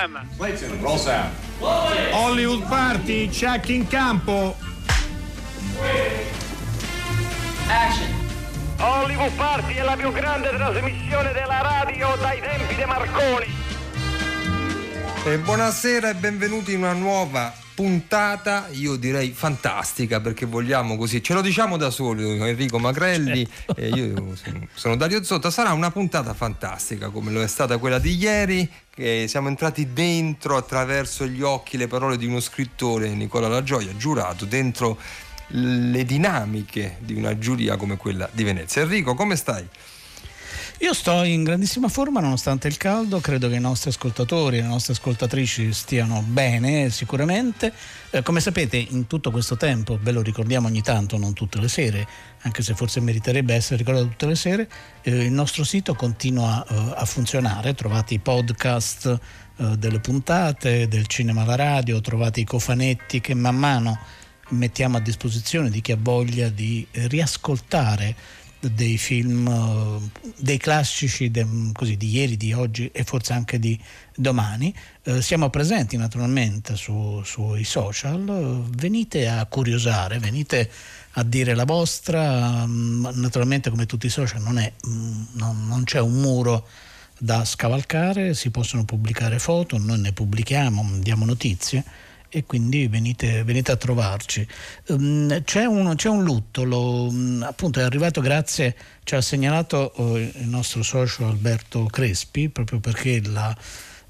Sound. Hollywood Party, check in campo. Action. Hollywood Party è la più grande trasmissione della radio dai tempi di Marconi. E buonasera e benvenuti in una nuova puntata, io direi fantastica perché vogliamo così, ce lo diciamo da soli Enrico Macrelli certo. e io sono Dario Zotta, sarà una puntata fantastica come lo è stata quella di ieri, che siamo entrati dentro attraverso gli occhi, le parole di uno scrittore, Nicola La Gioia, giurato dentro le dinamiche di una giuria come quella di Venezia. Enrico, come stai? Io sto in grandissima forma nonostante il caldo, credo che i nostri ascoltatori e le nostre ascoltatrici stiano bene sicuramente. Eh, come sapete in tutto questo tempo, ve lo ricordiamo ogni tanto, non tutte le sere, anche se forse meriterebbe essere ricordato tutte le sere, eh, il nostro sito continua eh, a funzionare, trovate i podcast eh, delle puntate, del cinema alla radio, trovate i cofanetti che man mano mettiamo a disposizione di chi ha voglia di riascoltare dei film, eh, dei classici de, così, di ieri, di oggi e forse anche di domani. Eh, siamo presenti naturalmente su, sui social, venite a curiosare, venite a dire la vostra, mm, naturalmente come tutti i social non, è, mm, non, non c'è un muro da scavalcare, si possono pubblicare foto, noi ne pubblichiamo, diamo notizie e quindi venite, venite a trovarci. Um, c'è, un, c'è, un, lutto, lo, um, appunto è arrivato grazie, ci ha segnalato uh, il nostro socio Alberto Crespi, proprio perché la,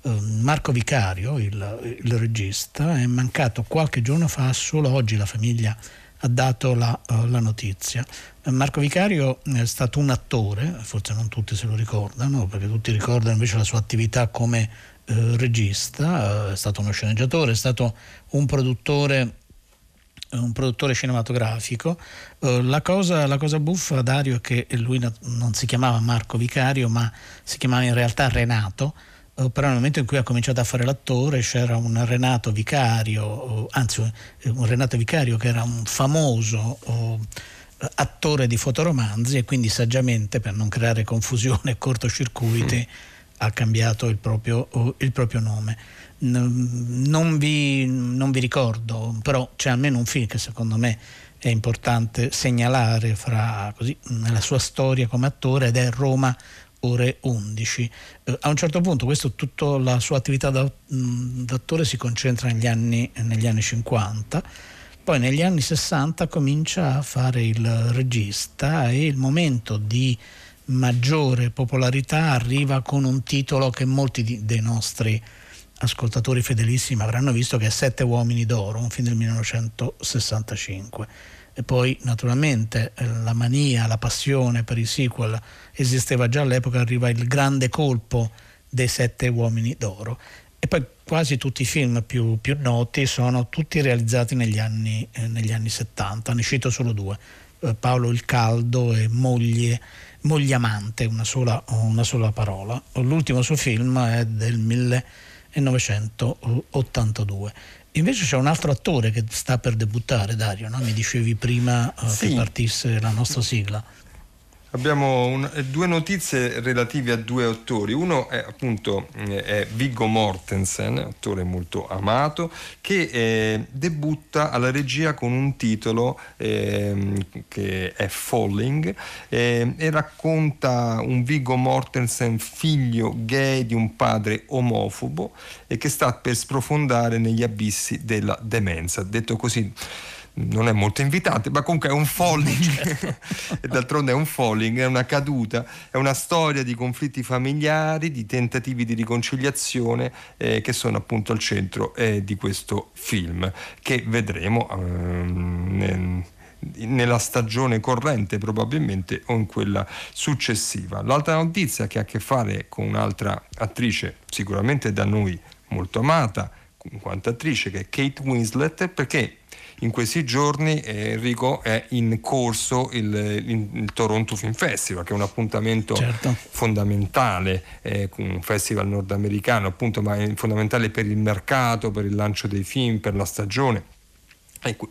uh, Marco Vicario, il, il, regista, è mancato qualche giorno fa, solo oggi la famiglia ha dato la, uh, la notizia. Marco Vicario è stato un attore, forse non tutti se lo ricordano, perché tutti ricordano invece la sua attività come eh, regista, eh, è stato uno sceneggiatore, è stato un produttore un produttore cinematografico. La, cosa, la, cosa, buffa, Dario, è che lui non si chiamava Marco Vicario, ma si chiamava in realtà Renato. Però nel momento in cui ha cominciato a fare l'attore c'era un Renato Vicario, anzi un Renato Vicario che era un famoso attore di fotoromanzi e quindi saggiamente per non creare confusione e cortocircuiti mm ha cambiato il proprio, il proprio nome. Non vi, non vi, ricordo, però c'è almeno un film che secondo me è importante segnalare fra, così, nella sua storia come attore ed è Roma ore 11. Eh, a un certo punto questo, tutta la sua attività da, d'attore si concentra negli anni, negli anni 50, poi negli anni 60 comincia a fare il regista e il momento di maggiore popolarità arriva con un titolo che molti dei nostri ascoltatori fedelissimi avranno visto che è Sette uomini d'oro, un film del 1965. E poi naturalmente eh, la mania, la passione per i sequel esisteva già all'epoca, arriva il grande colpo dei Sette uomini d'oro. E poi quasi tutti i film più, più noti sono tutti realizzati negli anni, eh, negli anni 70, ne cito solo due, eh, Paolo il Caldo e Moglie Mogliamante, una sola, una sola parola. L'ultimo suo film è del 1982. Invece c'è un altro attore che sta per debuttare, Dario, no? mi dicevi prima uh, sì. che partisse la nostra sigla. Abbiamo un, eh, due notizie relative a due autori. Uno è appunto eh, è Viggo Mortensen, attore molto amato, che eh, debutta alla regia con un titolo eh, che è Falling eh, e racconta un Viggo Mortensen figlio gay di un padre omofobo e che sta per sprofondare negli abissi della demenza. Detto così non è molto invitante, ma comunque è un falling, e d'altronde è un falling, è una caduta, è una storia di conflitti familiari, di tentativi di riconciliazione eh, che sono appunto al centro eh, di questo film, che vedremo ehm, nella stagione corrente probabilmente o in quella successiva. L'altra notizia che ha a che fare con un'altra attrice sicuramente da noi molto amata, in quanto attrice, che è Kate Winslet, perché in questi giorni eh, Enrico è in corso il, il, il, Toronto Film Festival che è un appuntamento certo. fondamentale eh, un festival nordamericano appunto ma fondamentale per il mercato per il lancio dei film per la stagione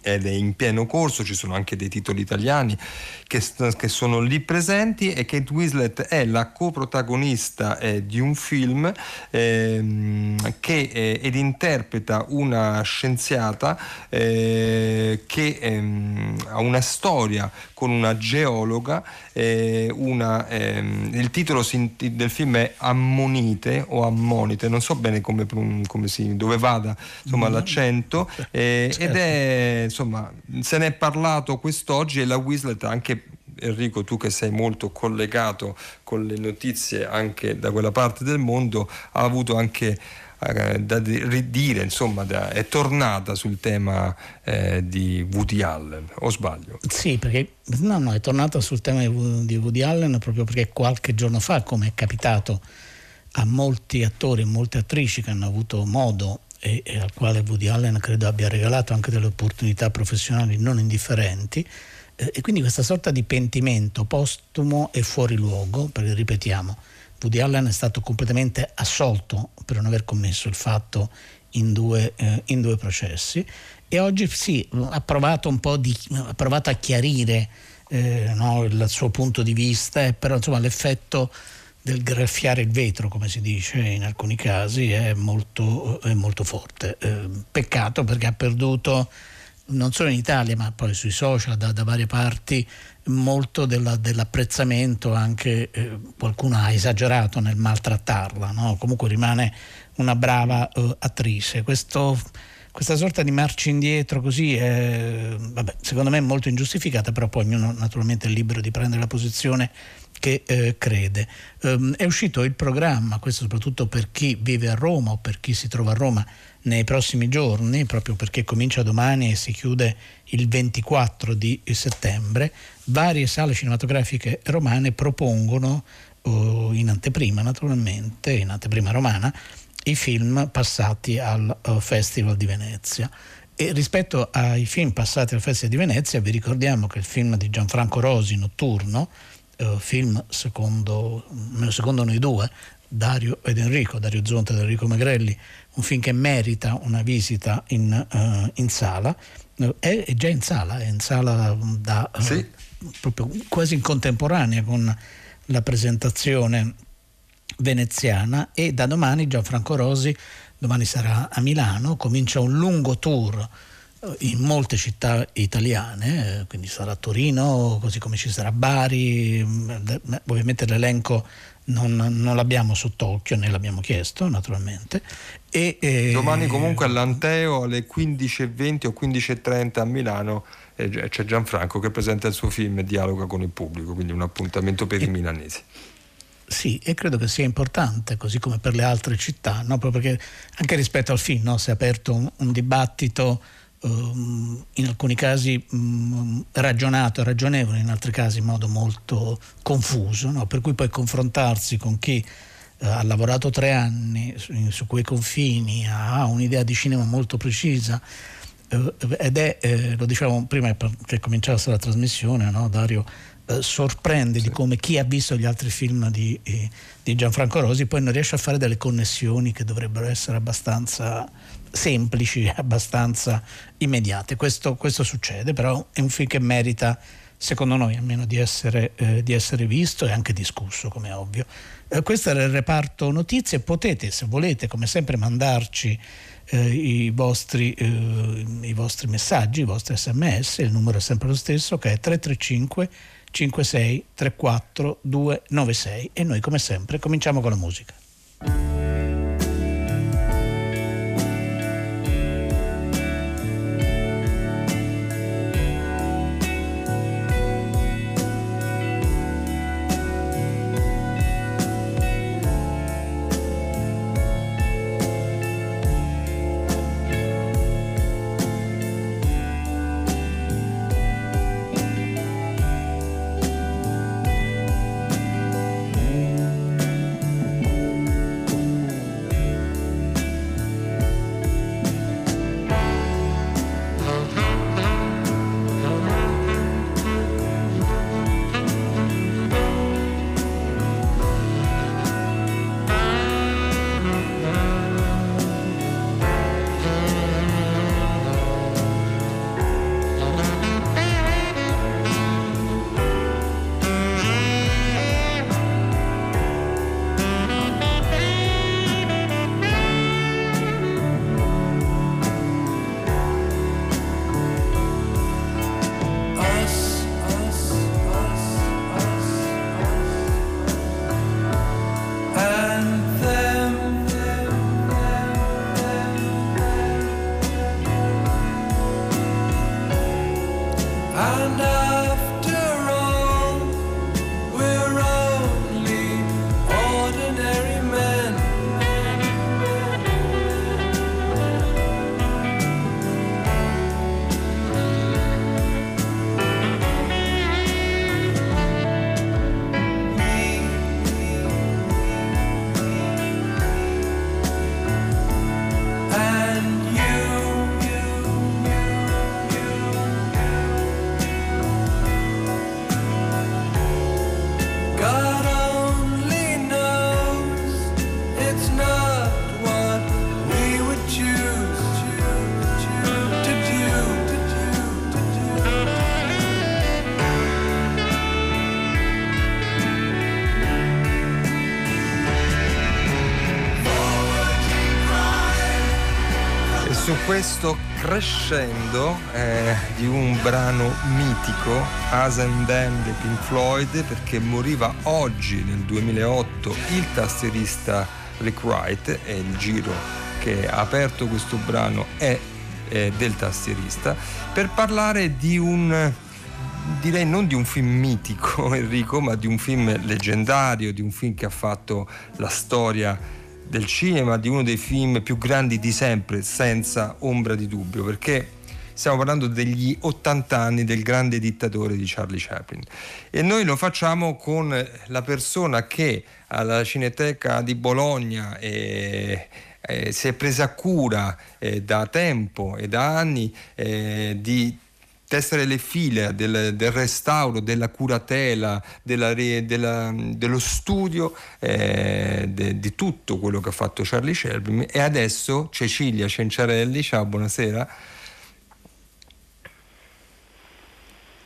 ed è in pieno corso, ci sono anche dei titoli italiani che, che sono lì presenti e Kate Winslet è la coprotagonista eh, di un film eh, che, eh, ed interpreta una scienziata eh, che ehm, ha una storia con una geologa, eh, una, ehm, il titolo del film è Ammonite o Ammonite, non so bene come, come si, dove vada insomma, mm. l'accento, eh, certo. ed è insomma, se ne è parlato quest'oggi e la Wislet anche Enrico, tu che sei molto collegato con le notizie anche da quella parte del mondo, ha avuto anche eh, da ridire, insomma, da, è tornata sul tema eh, di Woody Allen, o sbaglio? Sì, perché no, no, è tornata sul tema di Woody Allen proprio perché qualche giorno fa, come è capitato a molti attori e molte attrici che hanno avuto modo e, e al quale Woody Allen credo abbia regalato anche delle opportunità professionali non indifferenti eh, e quindi questa sorta di pentimento postumo e fuori luogo, perché ripetiamo, Woody Allen è stato completamente assolto per non aver commesso il fatto in due, eh, in due processi e oggi sì, ha provato di, ha provato a chiarire eh, no, il suo punto di vista, però insomma l'effetto del graffiare il vetro, come si dice in alcuni casi, è molto, è molto forte. Eh, peccato perché ha perduto non solo in Italia ma poi sui social da, da varie parti molto della, dell'apprezzamento anche eh, qualcuno ha esagerato nel maltrattarla no? comunque rimane una brava eh, attrice Questo, questa sorta di marcia indietro così è, vabbè, secondo me è molto ingiustificata però poi ognuno naturalmente è libero di prendere la posizione che eh, crede. Um, è uscito il programma, questo soprattutto per chi vive a Roma o per chi si trova a Roma nei prossimi giorni, proprio perché comincia domani e si chiude il 24 di settembre, varie sale cinematografiche romane propongono uh, in anteprima naturalmente, in anteprima romana, i film passati al uh, Festival di Venezia. E rispetto ai film passati al Festival di Venezia vi ricordiamo che il film di Gianfranco Rosi, Notturno, eh, film secondo, secondo noi due, Dario ed Enrico, Dario Zonta ed Enrico Magrelli, un film che merita una visita in, uh, in sala, è, è, già in sala, è in sala da, uh, sì. proprio quasi in contemporanea con la presentazione veneziana e da domani Gianfranco Rosi, domani sarà a Milano, comincia un lungo tour in molte città italiane, quindi sarà Torino, così come ci sarà Bari, ovviamente l'elenco non, non l'abbiamo sott'occhio né l'abbiamo chiesto naturalmente. E, eh, Domani comunque all'Anteo alle 15.20 o 15.30 a Milano c'è Gianfranco che presenta il suo film e dialoga con il pubblico, quindi un appuntamento per e, i milanesi. Sì, e credo che sia importante, così come per le altre città, no? proprio perché anche rispetto al film no? si è aperto un, un dibattito Ehm, in alcuni casi mm, ragionato e ragionevole, in altri casi in modo molto confuso, no? per cui poi confrontarsi con chi eh, ha lavorato tre anni su, quei confini, ha un'idea di cinema molto precisa eh, ed è, eh, lo dicevamo prima che cominciasse la trasmissione, no? Dario, sorprende sì. di come chi ha visto gli altri film di, di Gianfranco Rosi poi non riesce a fare delle connessioni che dovrebbero essere abbastanza semplici, abbastanza immediate. Questo, questo, succede, però è un film che merita, secondo noi almeno, di essere, eh, di essere visto e anche discusso, come ovvio. Eh, questo era il reparto notizie, potete, se volete, come sempre, mandarci eh, i, vostri, eh, i vostri messaggi, i vostri sms, il numero è sempre lo stesso, che è 335 56 34 296 e noi come sempre cominciamo con la musica. Questo crescendo eh, di un brano mitico, As and Then dei Pink Floyd, perché moriva oggi nel 2008 il tastierista Rick Wright e il giro che ha aperto questo brano è eh, del tastierista, per parlare di un direi non di un film mitico Enrico, ma di un film leggendario, di un film che ha fatto la storia del cinema, di uno dei film più grandi di sempre, senza ombra di dubbio, perché stiamo parlando degli 80 anni del grande dittatore di Charlie Chaplin. E noi lo facciamo con la persona che alla Cineteca di Bologna eh, eh, si è presa cura eh, da tempo e da anni eh, di tessere le file del, del restauro, della curatela, della, della, dello studio eh, de, di tutto quello che ha fatto Charlie Shelby e adesso Cecilia Cenciarelli, ciao, buonasera.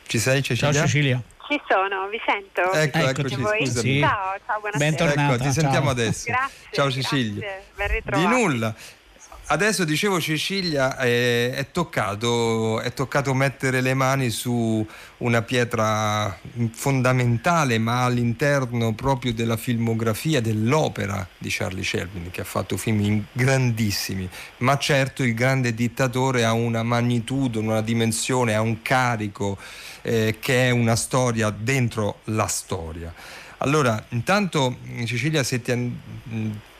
Ci sei Cecilia? Ciao Cecilia. Ci sono, vi sento. Ecco, eccoci, eccoci scusami. Ciao, ciao, buonasera. Bentornata. Ecco, ti sentiamo ciao. adesso. Grazie, ciao Cecilia. grazie, ben ritrovati. Di nulla. Adesso dicevo Cecilia, eh, è, toccato, è toccato mettere le mani su una pietra fondamentale, ma all'interno proprio della filmografia, dell'opera di Charlie Chaplin, che ha fatto film grandissimi. Ma certo il grande dittatore ha una magnitudine, una dimensione, ha un carico eh, che è una storia dentro la storia. Allora, intanto Cecilia, se ti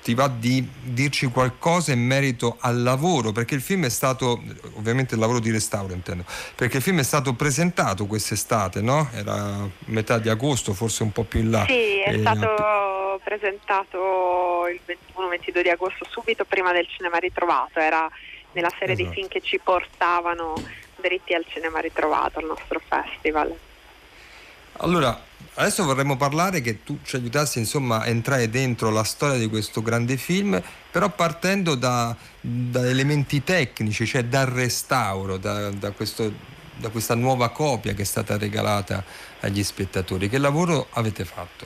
ti va di dirci qualcosa in merito al lavoro, perché il film è stato, ovviamente il lavoro di restauro intendo, perché il film è stato presentato quest'estate, no? Era metà di agosto, forse un po' più in là. Sì, è E- stato presentato il 21-22 di agosto, subito prima del cinema ritrovato, era nella serie Esatto. dei film che ci portavano dritti al cinema ritrovato, al nostro festival. Allora, adesso vorremmo parlare che tu ci aiutassi insomma a entrare dentro la storia di questo grande film, però partendo da, da elementi tecnici, cioè dal restauro, da, da questo- da questa nuova copia che è stata regalata agli spettatori. Che lavoro avete fatto?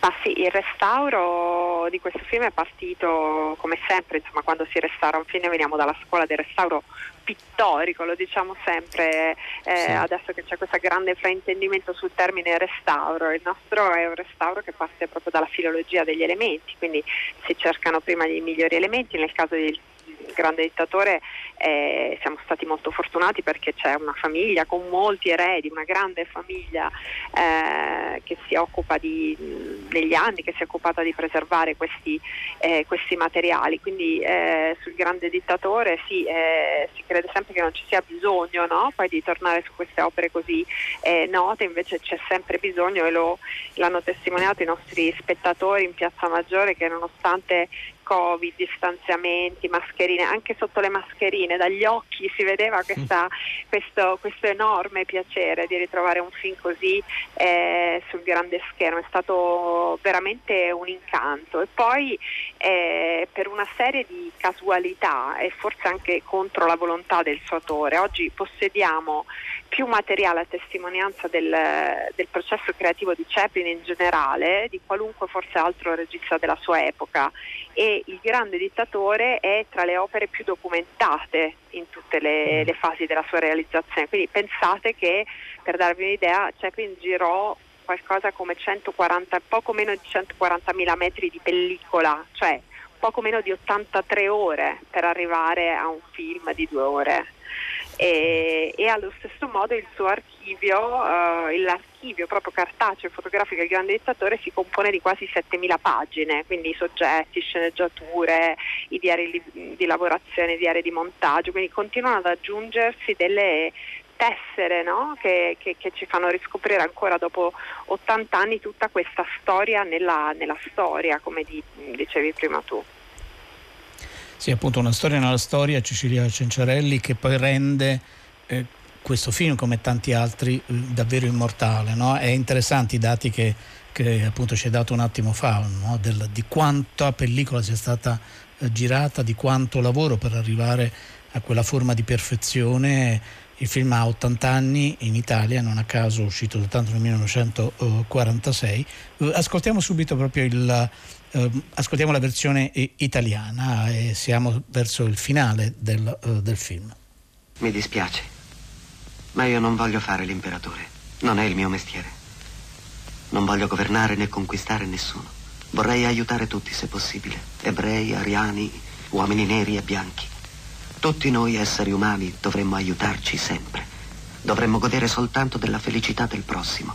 Ma sì, il restauro di questo film è partito come sempre, insomma, quando si restaura un film veniamo dalla scuola del restauro pittorico, lo diciamo sempre eh, Sì. adesso che c'è questo grande fraintendimento sul termine restauro, il nostro è un restauro che parte proprio dalla filologia degli elementi, quindi si cercano prima i migliori elementi, nel caso del grande dittatore eh, siamo stati molto fortunati perché c'è una famiglia con molti eredi, una grande famiglia eh, che si occupa di, negli anni, che si è occupata di preservare questi, eh, questi materiali. Quindi eh, sul grande dittatore sì, eh, si crede sempre che non ci sia bisogno no? poi di tornare su queste opere così eh, note, invece c'è sempre bisogno e lo, l'hanno testimoniato i nostri spettatori in Piazza Maggiore che nonostante Covid, distanziamenti, mascherine, anche sotto le mascherine, dagli occhi si vedeva questa- questo, questo enorme piacere di ritrovare un film così eh, sul grande schermo, è stato veramente un incanto. E poi eh, per una serie di casualità e forse anche contro la volontà del suo autore, oggi possediamo più materiale a testimonianza del, del processo creativo di Chaplin in generale, di qualunque forse altro regista della sua epoca e Il grande dittatore è tra le opere più documentate in tutte le, le fasi della sua realizzazione. Quindi pensate che, per darvi un'idea, Chaplin girò qualcosa come 140, poco meno di 140.000 metri di pellicola, cioè poco meno di 83 ore per arrivare a un film di due ore. E, e allo stesso modo il suo archivio, eh, l'archivio proprio cartaceo e fotografico del grande dittatore si compone di quasi 7000 pagine, quindi soggetti, sceneggiature, i diari di, di lavorazione, i diari di montaggio, quindi continuano ad aggiungersi delle tessere no? che, che- che ci fanno riscoprire ancora dopo 80 anni tutta questa storia nella, nella storia, come di- dicevi prima tu. Sì, appunto una storia nella storia, Cecilia Cenciarelli, che poi rende eh, questo film, come tanti altri, eh, davvero immortale. no? È interessante i dati che, che appunto ci hai dato un attimo fa, no? Del- di quanta pellicola sia stata eh, girata, di quanto lavoro per arrivare a quella forma di perfezione. Il film ha 80 anni in Italia, non a caso uscito soltanto nel 1946. Eh, Ascoltiamo subito proprio il, Eh, ascoltiamo la versione italiana e siamo verso il finale del, uh, del film. Mi dispiace, ma io non voglio fare l'imperatore. Non è il mio mestiere. Non voglio governare né conquistare nessuno. Vorrei aiutare tutti se possibile. Ebrei, ariani, uomini neri e bianchi. Tutti noi esseri umani dovremmo aiutarci sempre. Dovremmo godere soltanto della felicità del prossimo,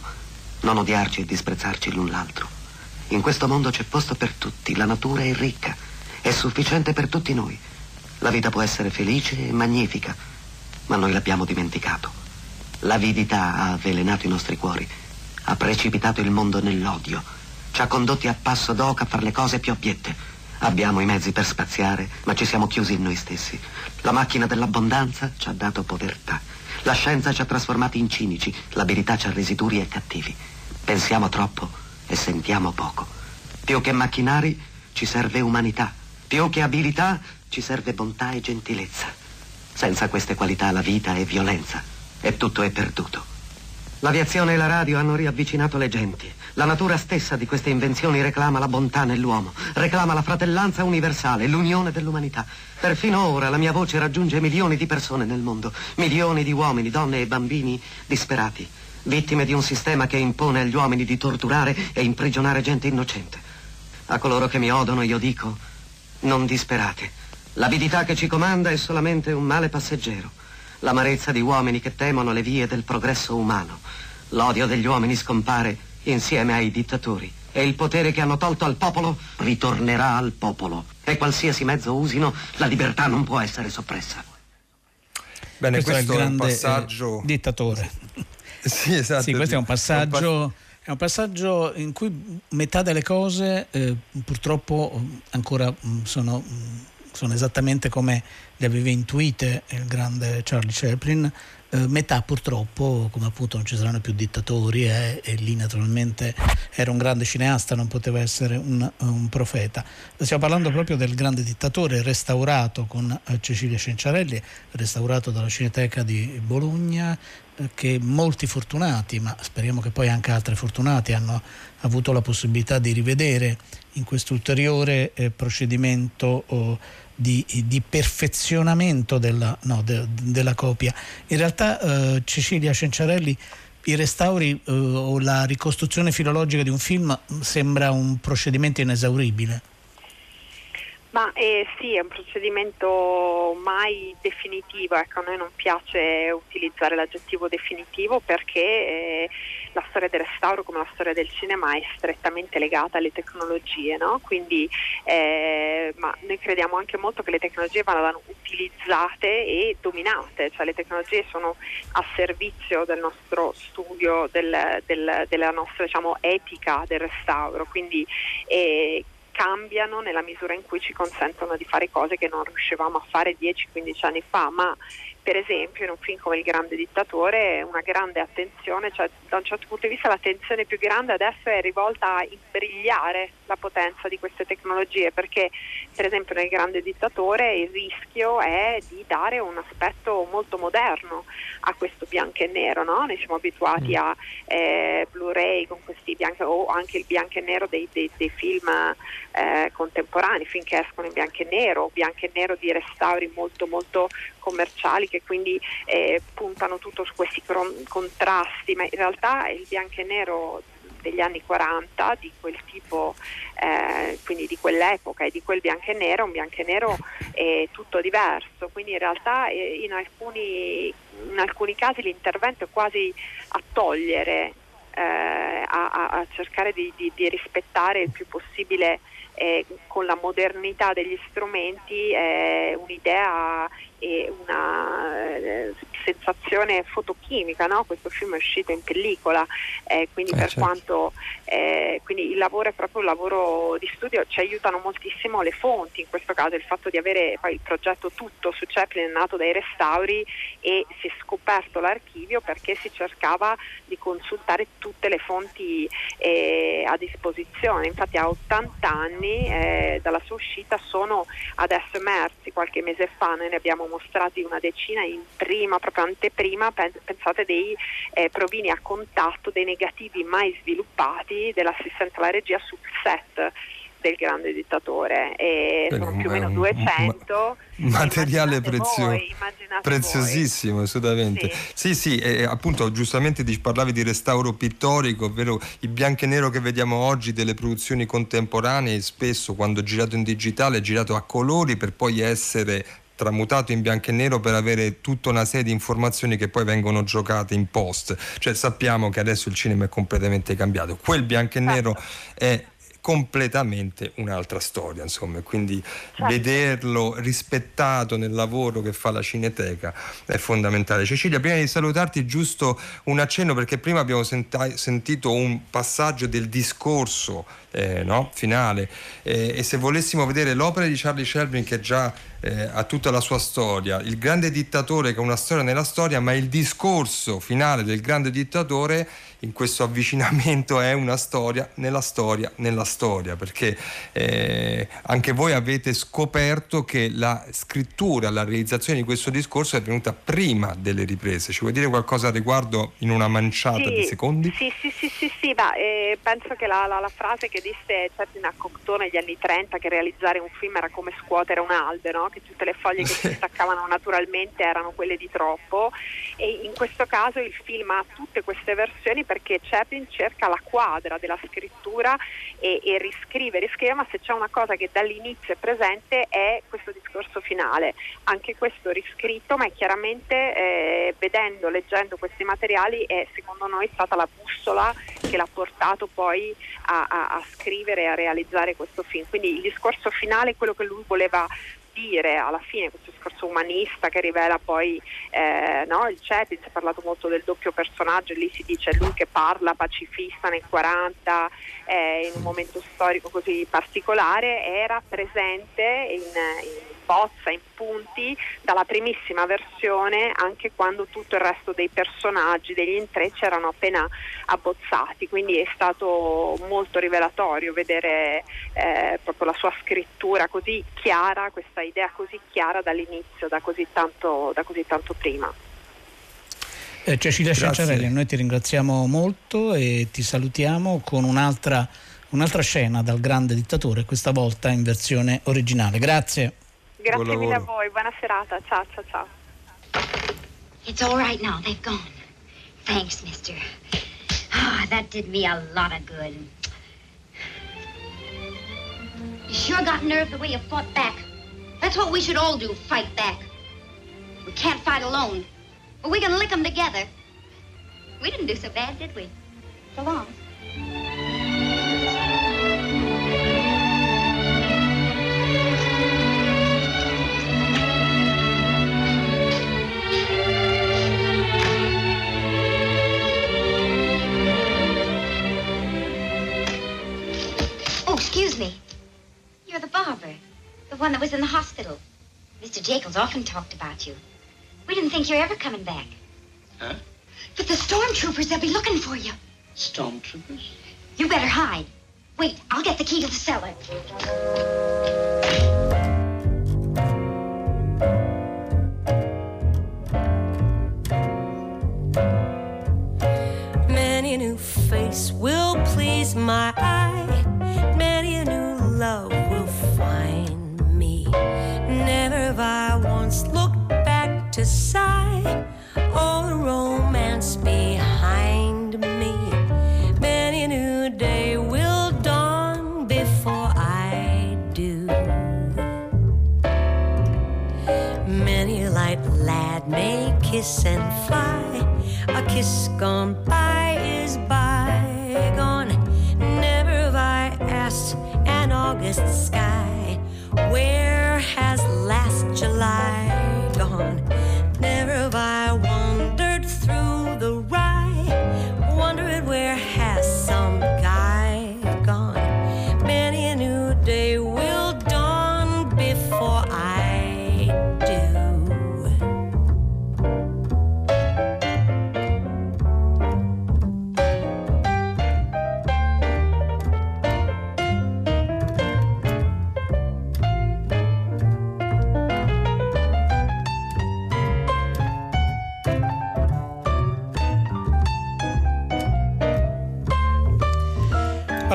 non odiarci e disprezzarci l'un l'altro. In questo mondo c'è posto per tutti, la natura è ricca, è sufficiente per tutti noi. La vita può essere felice e magnifica, ma noi l'abbiamo dimenticato. L'avidità ha avvelenato i nostri cuori ha precipitato il mondo nell'odio, ci ha condotti a passo d'oca a fare le cose più obiette. Abbiamo i mezzi per spaziare, ma ci siamo chiusi in noi stessi. La macchina dell'abbondanza ci ha dato povertà. La scienza ci ha trasformati in cinici, l'abilità ci ha resi duri e cattivi. Pensiamo troppo e sentiamo poco. Più che macchinari ci serve umanità, più che abilità ci serve bontà e gentilezza. Senza queste qualità la vita è violenza e tutto è perduto. L'aviazione e la radio hanno riavvicinato le genti. La natura stessa di queste invenzioni reclama la bontà nell'uomo, reclama la fratellanza universale, l'unione dell'umanità. Perfino ora la mia voce raggiunge milioni di persone nel mondo, milioni di uomini, donne e bambini disperati, vittime di un sistema che impone agli uomini di torturare e imprigionare gente innocente. A coloro che mi odono io dico, non disperate. L'avidità che ci comanda è solamente un male passeggero l'amarezza di uomini che temono le vie del progresso umano. L'odio degli uomini scompare insieme ai dittatori e il potere che hanno tolto al popolo ritornerà al popolo. E qualsiasi mezzo usino, la libertà non può essere soppressa. Bene, questo, questo è, il grande, è un passaggio... Eh, dittatore. Sì, esatto. Sì, questo è un passaggio... È un passaggio in cui metà delle cose eh, purtroppo ancora mm, sono mm, sono esattamente come le aveva intuite il grande Charlie Chaplin. Eh, metà purtroppo, come appunto non ci saranno più dittatori eh, e lì naturalmente era un grande cineasta, non poteva essere un, un profeta. Stiamo parlando proprio del grande dittatore restaurato con eh, Cecilia Cenciarelli, restaurato dalla Cineteca di Bologna, eh, che molti fortunati, ma speriamo che poi anche altri fortunati hanno avuto la possibilità di rivedere in questo ulteriore procedimento oh, di, di perfezionamento della, no, de, della, copia. In realtà eh, Cecilia Cenciarelli i restauri eh, o la ricostruzione filologica di un film sembra un procedimento inesauribile. Ma eh, sì, è un procedimento mai definitivo, ecco, a noi non piace utilizzare l'aggettivo definitivo perché eh, la storia del restauro come la storia del cinema è strettamente legata alle tecnologie, no? quindi eh, noi crediamo anche molto che le tecnologie vadano utilizzate e dominate, cioè le tecnologie sono a servizio del nostro studio, del, del, della nostra diciamo, etica del restauro, quindi eh, cambiano nella misura in cui ci consentono di fare cose che non riuscivamo a fare 10-15 anni fa, ma per esempio in un film come Il grande dittatore una grande attenzione, cioè da un certo punto di vista l'attenzione più grande adesso è rivolta a imbrigliare la potenza di queste tecnologie perché per esempio nel grande dittatore il rischio è di dare un aspetto molto moderno a questo bianco e nero, no? noi siamo abituati mm. a eh, Blu-ray con questi bianchi o anche il bianco e nero dei, dei, dei film eh, contemporanei, finché escono in bianco e nero, o bianco e nero di restauri molto molto commerciali che quindi eh, puntano tutto su questi contrasti, ma in realtà il bianco e nero degli anni 40 di quel tipo, eh, quindi di quell'epoca e di quel bianco e nero, un bianco e nero è tutto diverso, quindi in realtà eh, in, alcuni, in alcuni casi l'intervento è quasi a togliere, eh, a, a, cercare di, di, di, rispettare il più possibile eh, con la modernità degli strumenti eh, un'idea e una eh, sensazione fotochimica, no? questo film è uscito in pellicola, eh, quindi eh, per certo. quanto eh, quindi il lavoro è proprio un lavoro di studio, ci aiutano moltissimo le fonti, in questo caso il fatto di avere poi il progetto tutto su Chaplin è nato dai restauri e si è scoperto l'archivio perché si cercava di consultare tutte le fonti eh, a disposizione, infatti a 80 anni eh, dalla sua uscita sono adesso emersi, qualche mese fa noi ne abbiamo mostrati una decina in prima, proprio anteprima, pensate dei eh, provini a contatto, dei negativi mai sviluppati dell'assistenza alla regia sul set del grande dittatore e sono più o meno 200 materiale prezio- voi, preziosissimo assolutamente sì sì, sì e, appunto giustamente parlavi di restauro pittorico ovvero il bianco e nero che vediamo oggi delle produzioni contemporanee spesso quando girato in digitale è girato a colori per poi essere tramutato in bianco e nero per avere tutta una serie di informazioni che poi vengono giocate in post. Cioè sappiamo che adesso il cinema è completamente cambiato. Quel bianco e nero certo. è completamente un'altra storia, insomma, quindi certo. vederlo rispettato nel lavoro che fa la Cineteca è fondamentale. Cecilia, prima di salutarti giusto un accenno perché prima abbiamo senta- sentito un passaggio del discorso eh, no? finale eh, e se volessimo vedere l'opera di Charlie Shelby che già eh, ha tutta la sua storia, il grande dittatore che ha una storia nella storia, ma il discorso finale del grande dittatore in questo avvicinamento è una storia nella storia nella storia, perché eh, anche voi avete scoperto che la scrittura, la realizzazione di questo discorso è venuta prima delle riprese. Ci vuoi dire qualcosa al riguardo in una manciata sì, di secondi? Sì, sì, sì, sì, sì ma, eh, penso che la, la, la, frase che disse Cerdina Cocteau negli anni 30 che realizzare un film era come scuotere un albero, che tutte le foglie che si staccavano naturalmente erano quelle di troppo e in questo caso il film ha tutte queste versioni perché Chaplin cerca la quadra della scrittura e, e riscrive, riscrive, ma se c'è una cosa che dall'inizio è presente è questo discorso finale. Anche questo riscritto, ma è chiaramente eh, vedendo, leggendo questi materiali è secondo noi stata la bussola che l'ha portato poi a, a, a scrivere e a realizzare questo film. Quindi il discorso finale è quello che lui voleva dire alla fine questo discorso umanista che rivela poi eh, no, il Cetin, si è parlato molto del doppio personaggio, lì si dice lui che parla pacifista nel 40 eh, in un momento storico così particolare, era presente in, in bozza, in punti, dalla primissima versione anche quando tutto il resto dei personaggi, degli intrecci erano appena abbozzati, quindi è stato molto rivelatorio vedere eh, proprio la sua scrittura così chiara, questa idea così chiara dall'inizio, da così tanto, da così tanto prima. Eh, Cecilia Cianciarelli, noi ti ringraziamo molto e ti salutiamo con un'altra, un'altra scena dal grande dittatore, questa volta in versione originale. Grazie. Grazie mille a voi, buona serata. Ciao, ciao, ciao. It's all right now, they've gone. Thanks, mister. Ah, that did me a lot of good. You sure got nerve the way you fought back. That's what we should all do, fight back. We can't fight alone, but we can lick them together. We didn't do so bad, did we? So long. You're the barber. The one that was in the hospital. Mr. Jacobs often talked about you. We didn't think you were ever coming back. Huh? But the stormtroopers, they'll be looking for you. Stormtroopers? You better hide. Wait, I'll get the key to the cellar. Many new face will please my eye kiss and fly. A kiss gone by is bygone. Never have I asked an August sky.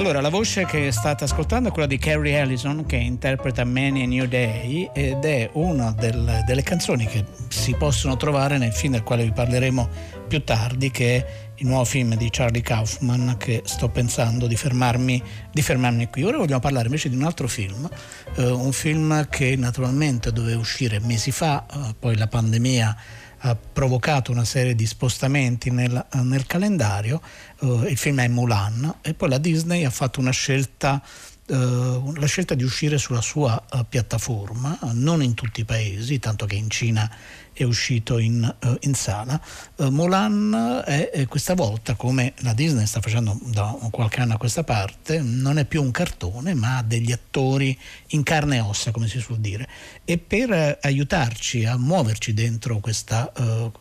Allora, la voce che state ascoltando è quella di Carrie Ellison che interpreta Many a New Day ed è una del, delle canzoni che si possono trovare nel film del quale vi parleremo più tardi che è il nuovo film di Charlie Kaufman che sto pensando di fermarmi, di fermarmi qui. Ora vogliamo parlare invece di un altro film, eh, un film che naturalmente doveva uscire mesi fa, eh, poi la pandemia ha provocato una serie di spostamenti nel, nel calendario, uh, il film è Mulan e poi la Disney ha fatto una scelta Uh, la scelta di uscire sulla sua uh, piattaforma, uh, non in tutti i paesi, tanto che in Cina è uscito in, uh, in sala. Uh, Mulan è, è, questa volta, come la Disney sta facendo da qualche anno a questa parte, non è più un cartone, ma ha degli attori in carne e ossa, come si suol dire. E per uh, aiutarci a muoverci dentro questa,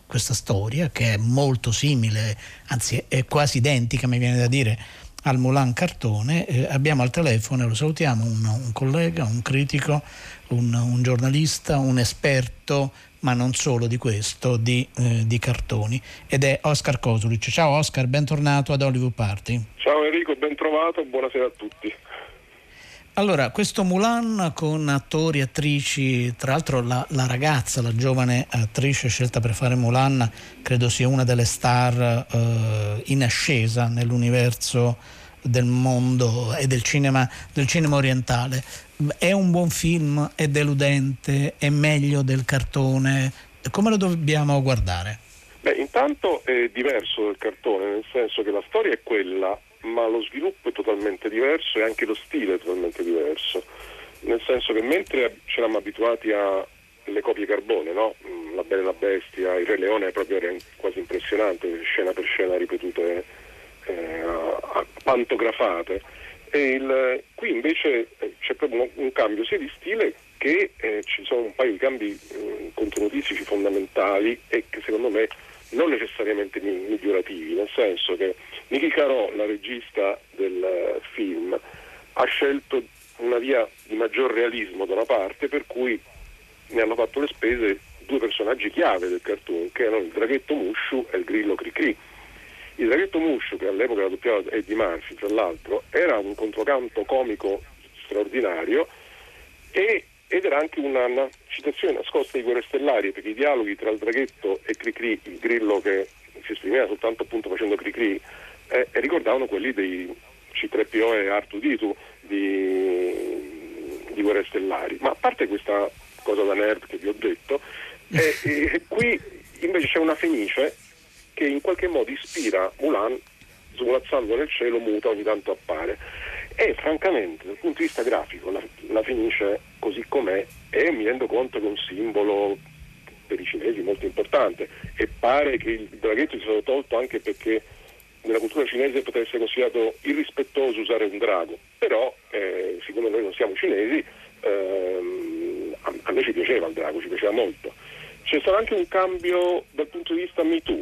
questa storia, che è molto simile, anzi è quasi identica, mi viene da dire, al Mulan Cartone, eh, abbiamo al telefono, lo salutiamo, un, un collega, un critico, un, un, giornalista, un esperto ma non solo di questo, di, eh, di cartoni, ed è Oscar Kosulic. Ciao Oscar, bentornato ad Hollywood Party. Ciao Enrico, ben trovato, buonasera a tutti. Allora, questo Mulan con attori e attrici, tra l'altro la, la, ragazza, la giovane attrice scelta per fare Mulan, credo sia una delle star eh, in ascesa nell'universo del mondo e del cinema, del cinema orientale. È un buon film? È deludente? È meglio del cartone? Come lo dobbiamo guardare? Beh, intanto è diverso dal cartone, nel senso che la storia è quella, ma lo sviluppo è totalmente diverso e anche lo stile è totalmente diverso. Nel senso che mentre ci eravamo abituati alle copie carbone, no? La Bella e la Bestia, il Re Leone proprio era quasi impressionante, scena per scena ripetute eh, pantografate il, qui invece eh, c'è proprio un, cambio sia di stile che eh, ci sono un paio di cambi eh, contenutistici fondamentali e che secondo me non necessariamente migliorativi, nel senso che Niki Caro, la regista del uh, film, ha scelto una via di maggior realismo da una parte, per cui ne hanno fatto le spese due personaggi chiave del cartoon, che erano il draghetto Mushu e il grillo Cricri. Il draghetto Muscio, che all'epoca era doppiato da Eddie Murphy, tra l'altro, era un controcanto comico straordinario e, ed era anche una, una, citazione nascosta di Guerre Stellari, perché i dialoghi tra il draghetto e Cricri, il grillo che si esprimeva soltanto appunto facendo Cricri, eh, ricordavano quelli dei C3PO e R2D2 di, di Guerre Stellari. Ma a parte questa cosa da nerd che vi ho detto, eh, eh, qui invece c'è una fenice che in qualche modo ispira Mulan, svolazzando nel cielo, muta, ogni tanto appare. E francamente, dal punto di vista grafico, la, la Fenice così com'è, e mi rendo conto che è un simbolo per i cinesi molto importante e pare che il draghetto sia stato tolto anche perché nella cultura cinese potrebbe essere considerato irrispettoso usare un drago, però eh, siccome noi non siamo cinesi, ehm, a, a, me ci piaceva il drago, ci piaceva molto. C'è stato anche un cambio dal punto di vista MeToo,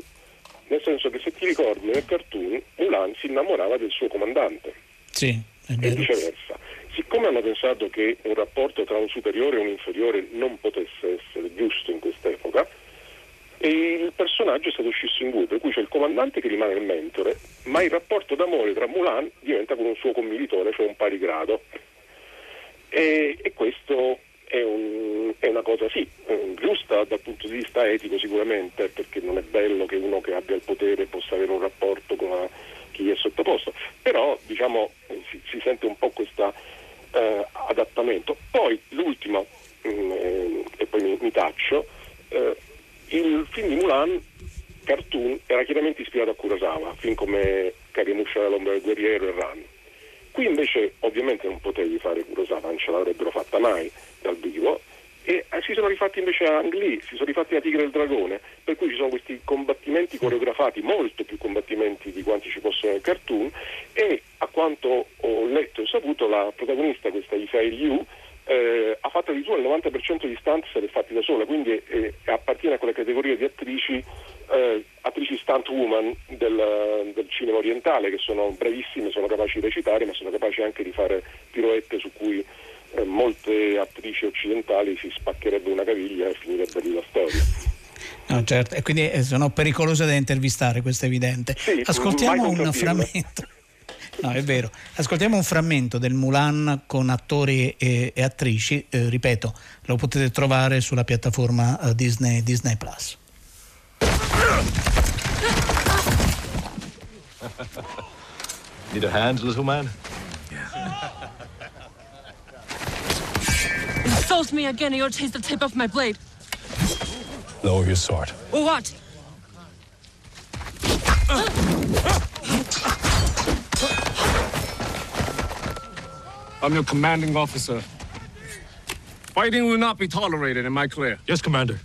nel senso che se ti ricordi nel cartoon Mulan si innamorava del suo comandante sì, e viceversa. Siccome hanno pensato che un rapporto tra un superiore e un inferiore non potesse essere giusto in quest'epoca, il personaggio è stato scisso in due, per cui c'è il comandante che rimane il mentore, ma il rapporto d'amore tra Mulan diventa con un suo commilitone, cioè un pari grado. E, e questo è, un, è una cosa sì, giusta dal punto di vista etico sicuramente, perché non è bello che uno che abbia il potere possa avere un rapporto con la, chi gli è sottoposto, però diciamo si, si sente un po' questo eh, adattamento. Poi l'ultimo, mh, mm, eh, e poi mi, mi taccio, eh, il film di Mulan cartoon era chiaramente ispirato a Kurosawa, film come Kagemusha l'ombra del guerriero e Run. Qui invece ovviamente non potevi fare Kurosawa, non ce l'avrebbero fatta mai dal vivo. E eh, si sono rifatti invece a Ang Lee, si sono rifatti a Tigre e il Dragone, per cui ci sono questi combattimenti coreografati, molto più combattimenti di quanti ci possono nel cartoon. E a quanto ho letto e saputo la protagonista, questa Yifei Liu, eh, ha fatto di suo il 90% di stunt se l'è fatti da sola, quindi eh, appartiene a quella categoria di attrici, eh, attrici stunt woman del, del, cinema orientale che sono bravissime, sono capaci di recitare, ma sono capaci anche di fare piroette su cui eh, molte attrici occidentali si spaccherebbe una caviglia e finirebbe lì la storia. No, certo, e quindi eh, sono pericolose da intervistare, questo è evidente. Sì, Ascoltiamo un frammento. No, è vero. Ascoltiamo un frammento del Mulan con attori e, e attrici, eh, ripeto, lo potete trovare sulla piattaforma eh, Disney, Disney Plus. Need a hand, little man? Yeah. Insult me again, or you'll taste the tip of my blade. Lower your sword. Or what? I'm your commanding officer. Fighting will not be tolerated, am I clear? Yes, Commander.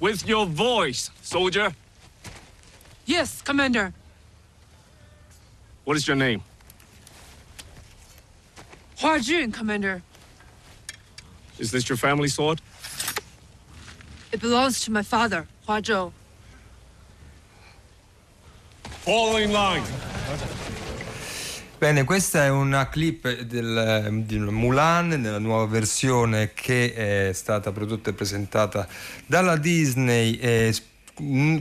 With your voice, soldier. Yes, Commander. What is your name? Hua Jun, Commander. Is this your family sword? It belongs to my father, Hua Zhou. Fall in line. Bene, questa è una clip del, di Mulan nella nuova versione che è stata prodotta e presentata dalla Disney. Eh,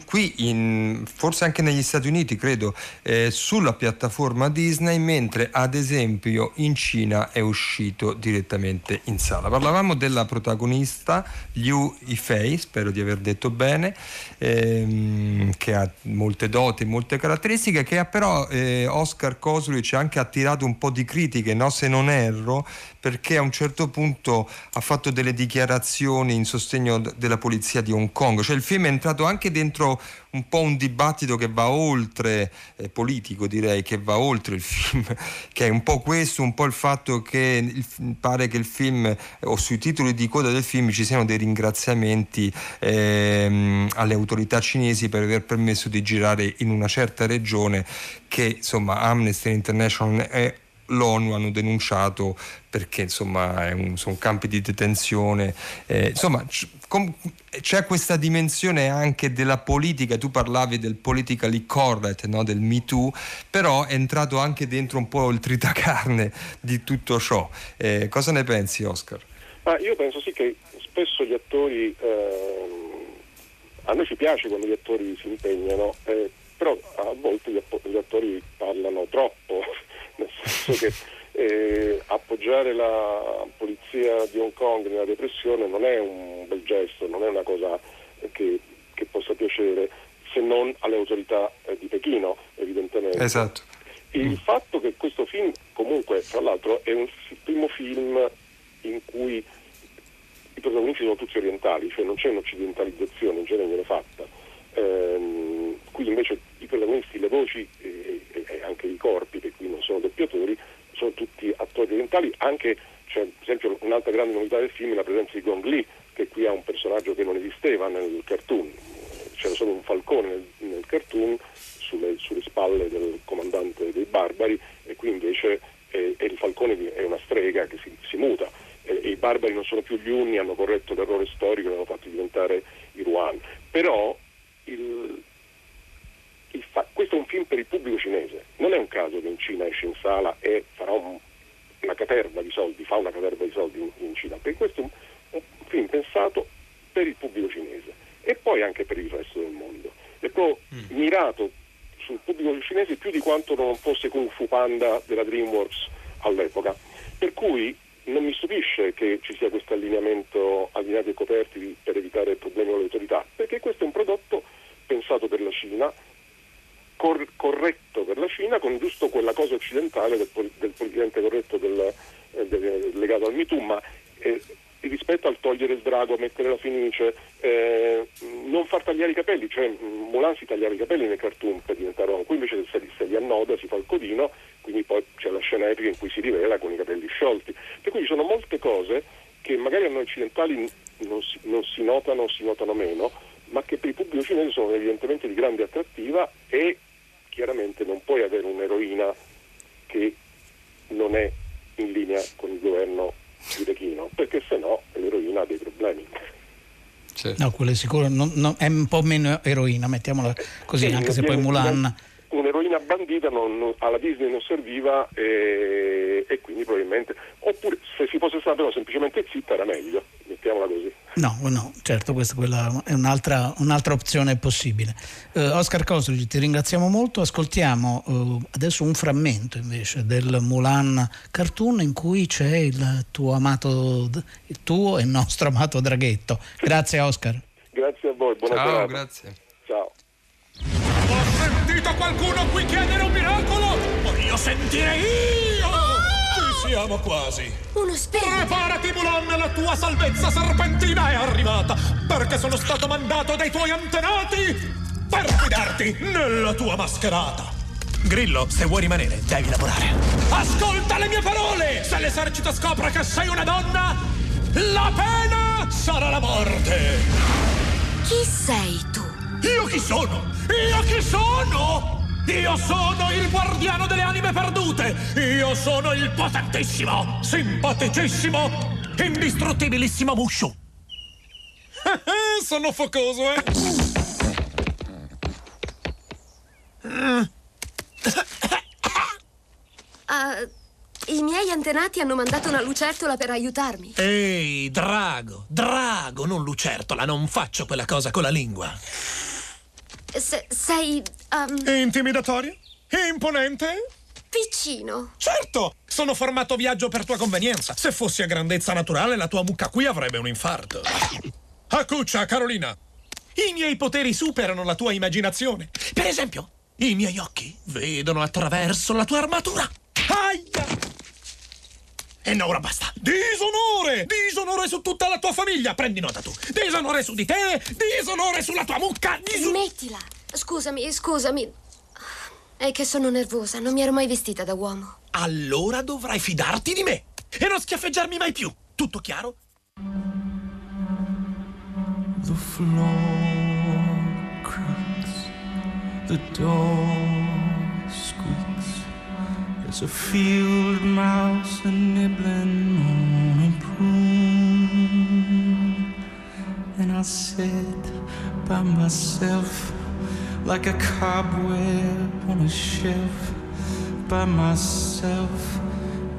qui in, forse anche negli Stati Uniti credo eh, sulla piattaforma Disney mentre ad esempio in Cina è uscito direttamente in sala parlavamo della protagonista Liu Yifei spero di aver detto bene ehm, che ha molte doti molte caratteristiche che ha però eh, Oscar Kosluich ha anche attirato un po' di critiche no? se non erro perché a un certo punto ha fatto delle dichiarazioni in sostegno della polizia di Hong Kong cioè il film è entrato anche anche dentro un po' un dibattito che va oltre, eh, politico direi, che va oltre il film, che è un po' questo, un po' il fatto che il, pare che il film o sui titoli di coda del film ci siano dei ringraziamenti ehm, alle autorità cinesi per aver permesso di girare in una certa regione che insomma Amnesty International è l'ONU hanno denunciato perché insomma un, sono campi di detenzione eh, insomma c'è questa dimensione anche della politica tu parlavi del politically correct no? del Me Too però è entrato anche dentro un po' il tritacarne di tutto ciò eh, cosa ne pensi Oscar? Ah, io penso sì che spesso gli attori eh, a noi ci piace quando gli attori si impegnano eh, però a volte gli attori parlano troppo nel senso che eh, appoggiare la polizia di Hong Kong nella depressione non è un bel gesto, non è una cosa che, che possa piacere se non alle autorità eh, di Pechino, evidentemente. Esatto. Il mm. fatto che questo film, comunque, tra l'altro, è un primo film in cui i protagonisti sono tutti orientali, cioè non c'è un'occidentalizzazione, in genere viene fatta. Ehm, qui invece i protagonisti, le voci e, e, anche i corpi, che qui non sono doppiatori, sono tutti attori orientali, anche c'è per esempio un'altra grande novità del film è la presenza di Gong Li, che qui ha un personaggio che non esisteva nel cartoon, c'era solo un falcone nel, nel cartoon sulle, sulle, spalle del comandante dei barbari e qui invece è il falcone è una strega che si, si muta. E, e, i barbari non sono più gli Unni, hanno corretto l'errore storico e hanno fatto diventare i Ruan. Però il, fa- questo è un film per il pubblico cinese, non è un caso che in Cina esce in sala e farà un, una caterva di soldi, fa una caterva di soldi in, in Cina, perché questo è un, un, film pensato per il pubblico cinese e poi anche per il resto del mondo. È proprio mm. mirato sul pubblico cinese più di quanto non fosse Kung Fu Panda della DreamWorks all'epoca. Per cui non mi stupisce che ci sia questo allineamento allineati e coperti per evitare problemi con le autorità, perché questo è un prodotto pensato per la Cina, cor- corretto per la Cina, con giusto quella cosa occidentale del, pol- del politicamente corretto del, eh, del, legato al MeToo, ma eh, rispetto al togliere il drago, mettere la finice, eh, non far tagliare i capelli, cioè Mulan si tagliava i capelli nei cartoon per diventare uomo, qui invece se li annoda si fa il codino, quindi poi c'è la scena epica in cui si rivela con i capelli sciolti. Per cui ci sono molte cose che magari a noi occidentali non si, non si notano, si notano meno, ma che per il pubblico cinese sono evidentemente di grande attrattiva e chiaramente non puoi avere un'eroina che non è in linea con il governo di Pechino, perché se no l'eroina ha dei problemi. Certo. No, quello è sicuro, non, non, è un po' meno eroina, mettiamola così, sì, anche se poi Mulan... Un'eroina bandita non, alla Disney non serviva e, e, quindi probabilmente... Oppure se si fosse stata però semplicemente zitta era meglio, mettiamola così. No, no, certo, questa è un'altra, un'altra, opzione possibile. Uh, Oscar Koslic, ti ringraziamo molto. Ascoltiamo uh, adesso un frammento invece del Mulan cartoon in cui c'è il tuo amato, il tuo e il nostro amato draghetto. Grazie Oscar. Grazie a voi, buona Ciao, serata. grazie. Ciao. Ho sentito qualcuno qui chiedere un miracolo! Voglio sentire io! Siamo quasi! Uno spirito! Preparati, Mulan, la tua salvezza serpentina è arrivata! Perché sono stato mandato dai tuoi antenati per guidarti nella tua mascherata! Grillo, se vuoi rimanere, devi lavorare. Ascolta le mie parole! Se l'esercito scopre che sei una donna, la pena sarà la morte! Chi sei tu? Io chi sono? Io chi sono? Io sono il guardiano delle anime perdute! Io sono il potentissimo, simpaticissimo, indistruttibilissimo Mushu! sono focoso, eh? Uh, I miei antenati hanno mandato una lucertola per aiutarmi. Ehi, drago, drago, non lucertola, non faccio quella cosa con la lingua. Se, sei... Um, Intimidatorio? Imponente? piccino. Certo, sono formato viaggio per tua convenienza. Se fossi a grandezza naturale, la tua mucca qui avrebbe un infarto. Accuccia, Carolina. I miei poteri superano la tua immaginazione. Per esempio, i miei occhi vedono attraverso la tua armatura. Aia! E no, ora basta. Disonore! Disonore su tutta la tua famiglia. Prendi nota tu. Disonore su di te. Disonore sulla tua mucca. Diso- Smettila. Scusami, scusami. È che sono nervosa, non mi ero mai vestita da uomo. allora dovrai fidarti di me e non schiaffeggiarmi mai più. Tutto chiaro? The floor creaks, the door. There's a field mouse a nibbling on a prune. And I sit by myself like a cobweb on a shelf, by myself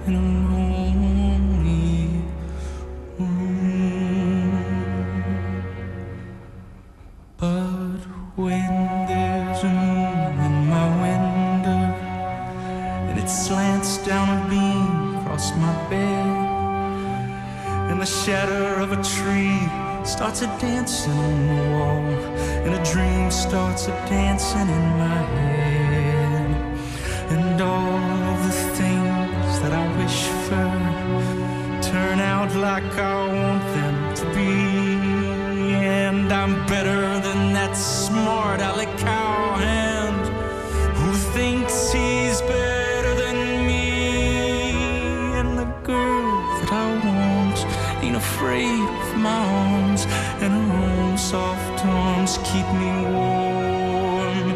in a lonely shadow of a tree starts a dancing on the wall, and a dream starts a dancing in my head, and all of the things that I wish for turn out like I want them to be. And I'm better than that smart aleck cowhand afraid my arms, and her own soft arms keep me warm.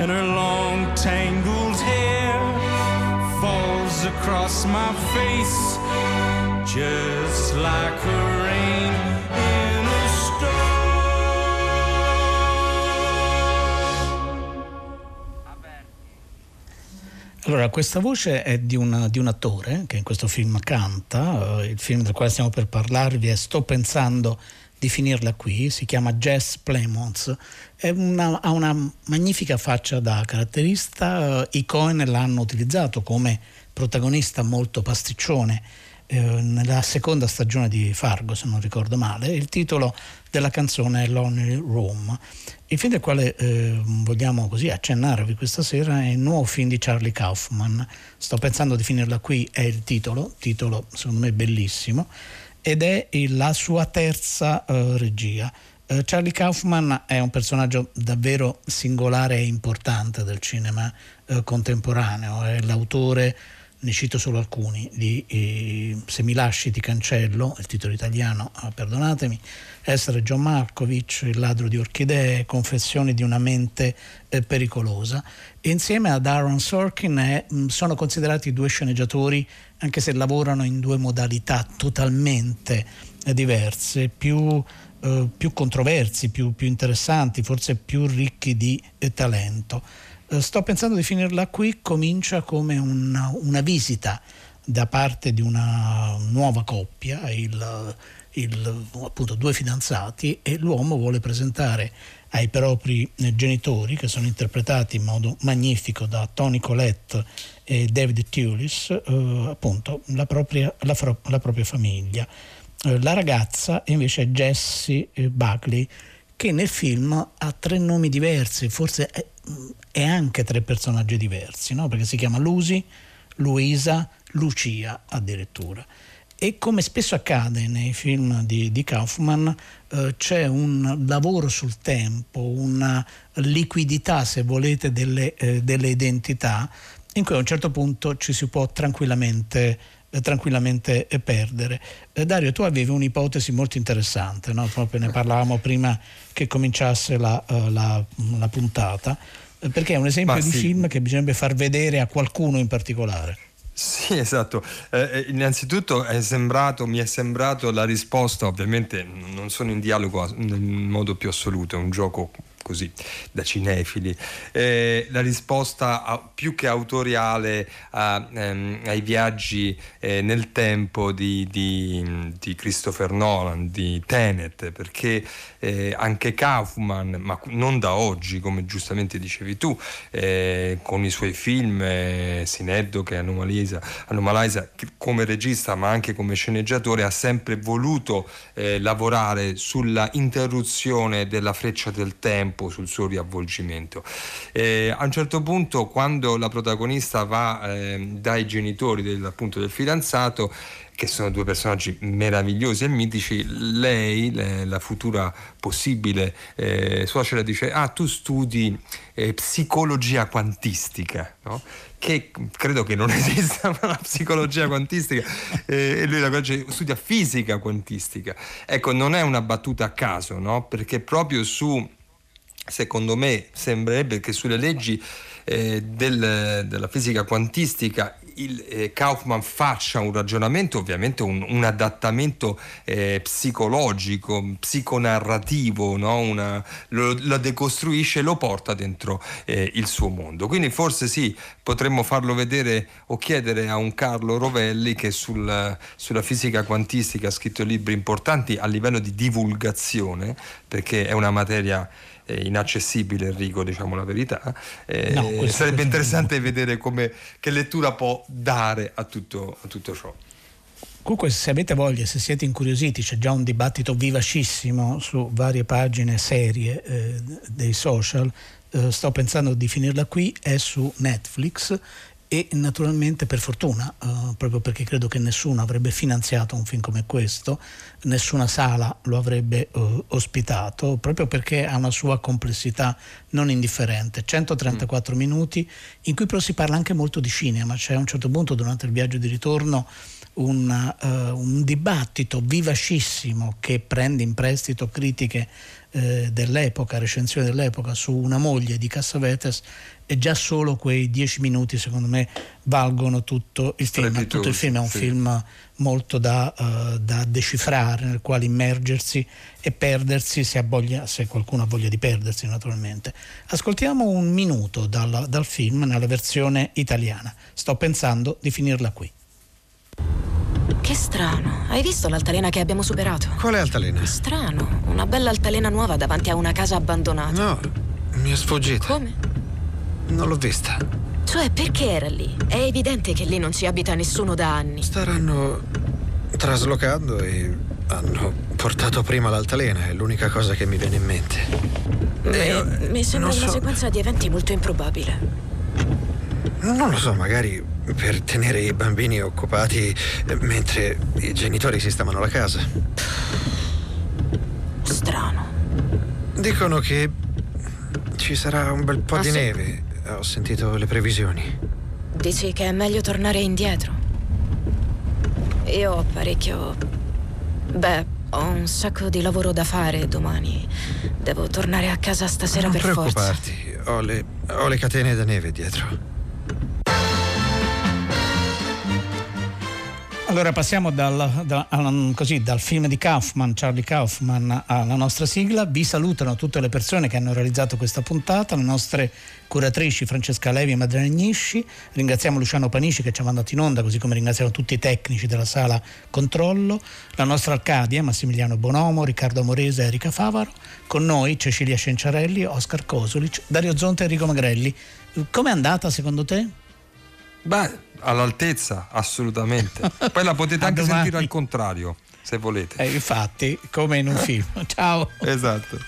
And her long tangled hair falls across my face just like a rain Allora, questa voce è di, una- di un attore che in questo film canta, eh, il film del quale stiamo per parlarvi è Sto pensando di finirla qui, si chiama Jess Plemons, una- ha una magnifica faccia da caratterista, eh, i Cohen l'hanno utilizzato come protagonista molto pasticcione eh, nella seconda stagione di Fargo, se non ricordo male. Il titolo della canzone è Lonely Room. Il film del quale eh, vogliamo così accennarvi questa sera è il nuovo film di Charlie Kaufman. Sto pensando di finirla qui, è il titolo, titolo secondo me bellissimo, ed è la sua terza eh, regia. Eh, Charlie Kaufman è un personaggio davvero singolare e importante del cinema eh, contemporaneo, è l'autore ne cito solo alcuni, di eh, Se mi lasci ti cancello, il titolo italiano, ah, perdonatemi, Essere John Markovic, Il ladro di orchidee, Confessioni di una mente eh, pericolosa. E insieme ad Aaron Sorkin è- mh, sono considerati due sceneggiatori, anche se lavorano in due modalità totalmente eh, diverse, più, eh, più controversi, più, più interessanti, forse più ricchi di eh, talento. Eh, Sto pensando di finirla qui, comincia come una, una visita da parte di una nuova coppia, il, il, appunto due fidanzati e l'uomo vuole presentare ai propri genitori, che sono interpretati in modo magnifico da Tony Collette e David Tulis, eh, appunto la propria, la, la propria famiglia. Eh, la ragazza invece è Jessie eh, Buckley, che nel film ha tre nomi diversi, forse è, anche tre personaggi diversi, no? perché si chiama Lucy, Luisa, Lucia addirittura. E come spesso accade nei film di, di Kaufman, eh, c'è un lavoro sul tempo, una liquidità, se volete, delle, eh, delle identità, in cui a un certo punto ci si può tranquillamente tranquillamente perdere. Eh, Dario, tu avevi un'ipotesi molto interessante, no? proprio ne parlavamo prima che cominciasse la, la, la puntata, perché è un esempio Ma di sì. film che bisognerebbe far vedere a qualcuno in particolare. Sì, esatto. Eh, innanzitutto è sembrato, mi è sembrato la risposta, ovviamente non sono in dialogo nel modo più assoluto, è un gioco così da cinefili, eh, la risposta a, più che autoriale a, ehm, ai viaggi eh, nel tempo di, di, di, Christopher Nolan, di Tenet, perché eh, anche Kaufman, ma non da oggi, come giustamente dicevi tu, eh, con i suoi film, eh, Sineddoche, Anomalisa, Anomalisa, come regista ma anche come sceneggiatore, ha sempre voluto eh, lavorare sulla interruzione della freccia del tempo tempo sul suo riavvolgimento. Eh, a un certo punto, quando la protagonista va eh, dai genitori del, appunto, del fidanzato, che sono due personaggi meravigliosi e mitici, lei, la futura possibile eh, suocera, dice: Ah, tu studi eh, psicologia quantistica, no? che credo che non esista la psicologia quantistica, eh, e lui la dice, studia fisica quantistica. Ecco, non è una battuta a caso, no? perché proprio su secondo me sembrerebbe che sulle leggi eh, del, della fisica quantistica il, eh, Kaufman faccia un ragionamento, ovviamente un, un adattamento eh, psicologico, psiconarrativo, no? Una, lo, lo, decostruisce e lo porta dentro eh, il suo mondo. Quindi forse sì, potremmo farlo vedere o chiedere a un Carlo Rovelli che sul, sulla fisica quantistica ha scritto libri importanti a livello di divulgazione, perché è una materia eh, inaccessibile Enrico, diciamo la verità. Eh, no, sarebbe interessante vedere come, che lettura può dare a tutto, a tutto ciò. Comunque se avete voglia, se siete incuriositi, c'è già un dibattito vivacissimo su varie pagine serie eh, dei social. Eh, sto pensando di finirla qui, è su Netflix e naturalmente per fortuna, uh, proprio perché credo che nessuno avrebbe finanziato un film come questo, nessuna sala lo avrebbe uh, ospitato, proprio perché ha una sua complessità non indifferente. 134 mm. minuti in cui però si parla anche molto di cinema, c'è a un certo punto durante il viaggio di ritorno un, uh, un dibattito vivacissimo che prende in prestito critiche eh, dell'epoca, recensione dell'epoca su una moglie di Cassavetes e già solo quei dieci minuti secondo me valgono tutto il film. Tutto il film è un sì. film molto da, uh, da, decifrare, nel quale immergersi e perdersi se, voglia, se, qualcuno ha voglia di perdersi naturalmente. Ascoltiamo un minuto dal, dal film nella versione italiana. Sto pensando di finirla qui. Che strano. Hai visto l'altalena che abbiamo superato? Quale altalena? Strano. Una bella altalena nuova davanti a una casa abbandonata. No, mi è sfuggita. Come? Non l'ho vista. Cioè, perché era lì? È evidente che lì non ci abita nessuno da anni. Staranno traslocando e hanno portato prima l'altalena, è l'unica cosa che mi viene in mente. Beh, mi sembra una so. sequenza di eventi molto improbabile. Non lo so, magari per tenere i bambini occupati eh, mentre i genitori sistemano la casa. Strano. Dicono che ci sarà un bel po' ah, di sì? neve. Ho sentito le previsioni. Dici che è meglio tornare indietro? Io ho parecchio... Beh, ho un sacco di lavoro da fare domani. Devo tornare a casa stasera non per forza. Non preoccuparti, ho le, ho le catene da neve dietro. Allora passiamo dal, da, così, dal, film di Kaufman, Charlie Kaufman, alla nostra sigla. Vi salutano tutte le persone che hanno realizzato questa puntata, le nostre curatrici Francesca Levi e Madrena Agnisci. Ringraziamo Luciano Panici che ci ha mandato in onda, così come ringraziamo tutti i tecnici della sala controllo, la nostra Arcadia, Massimiliano Bonomo, Riccardo Amorese e Erika Favaro. Con noi Cecilia Cenciarelli, Oscar Cosulic, Dario Zonta e Enrico Magrelli. Com'è andata secondo te? Beh, all'altezza, assolutamente. Poi la potete anche domani. sentire al contrario, se volete. Eh, infatti, come in un film. Ciao. Esatto.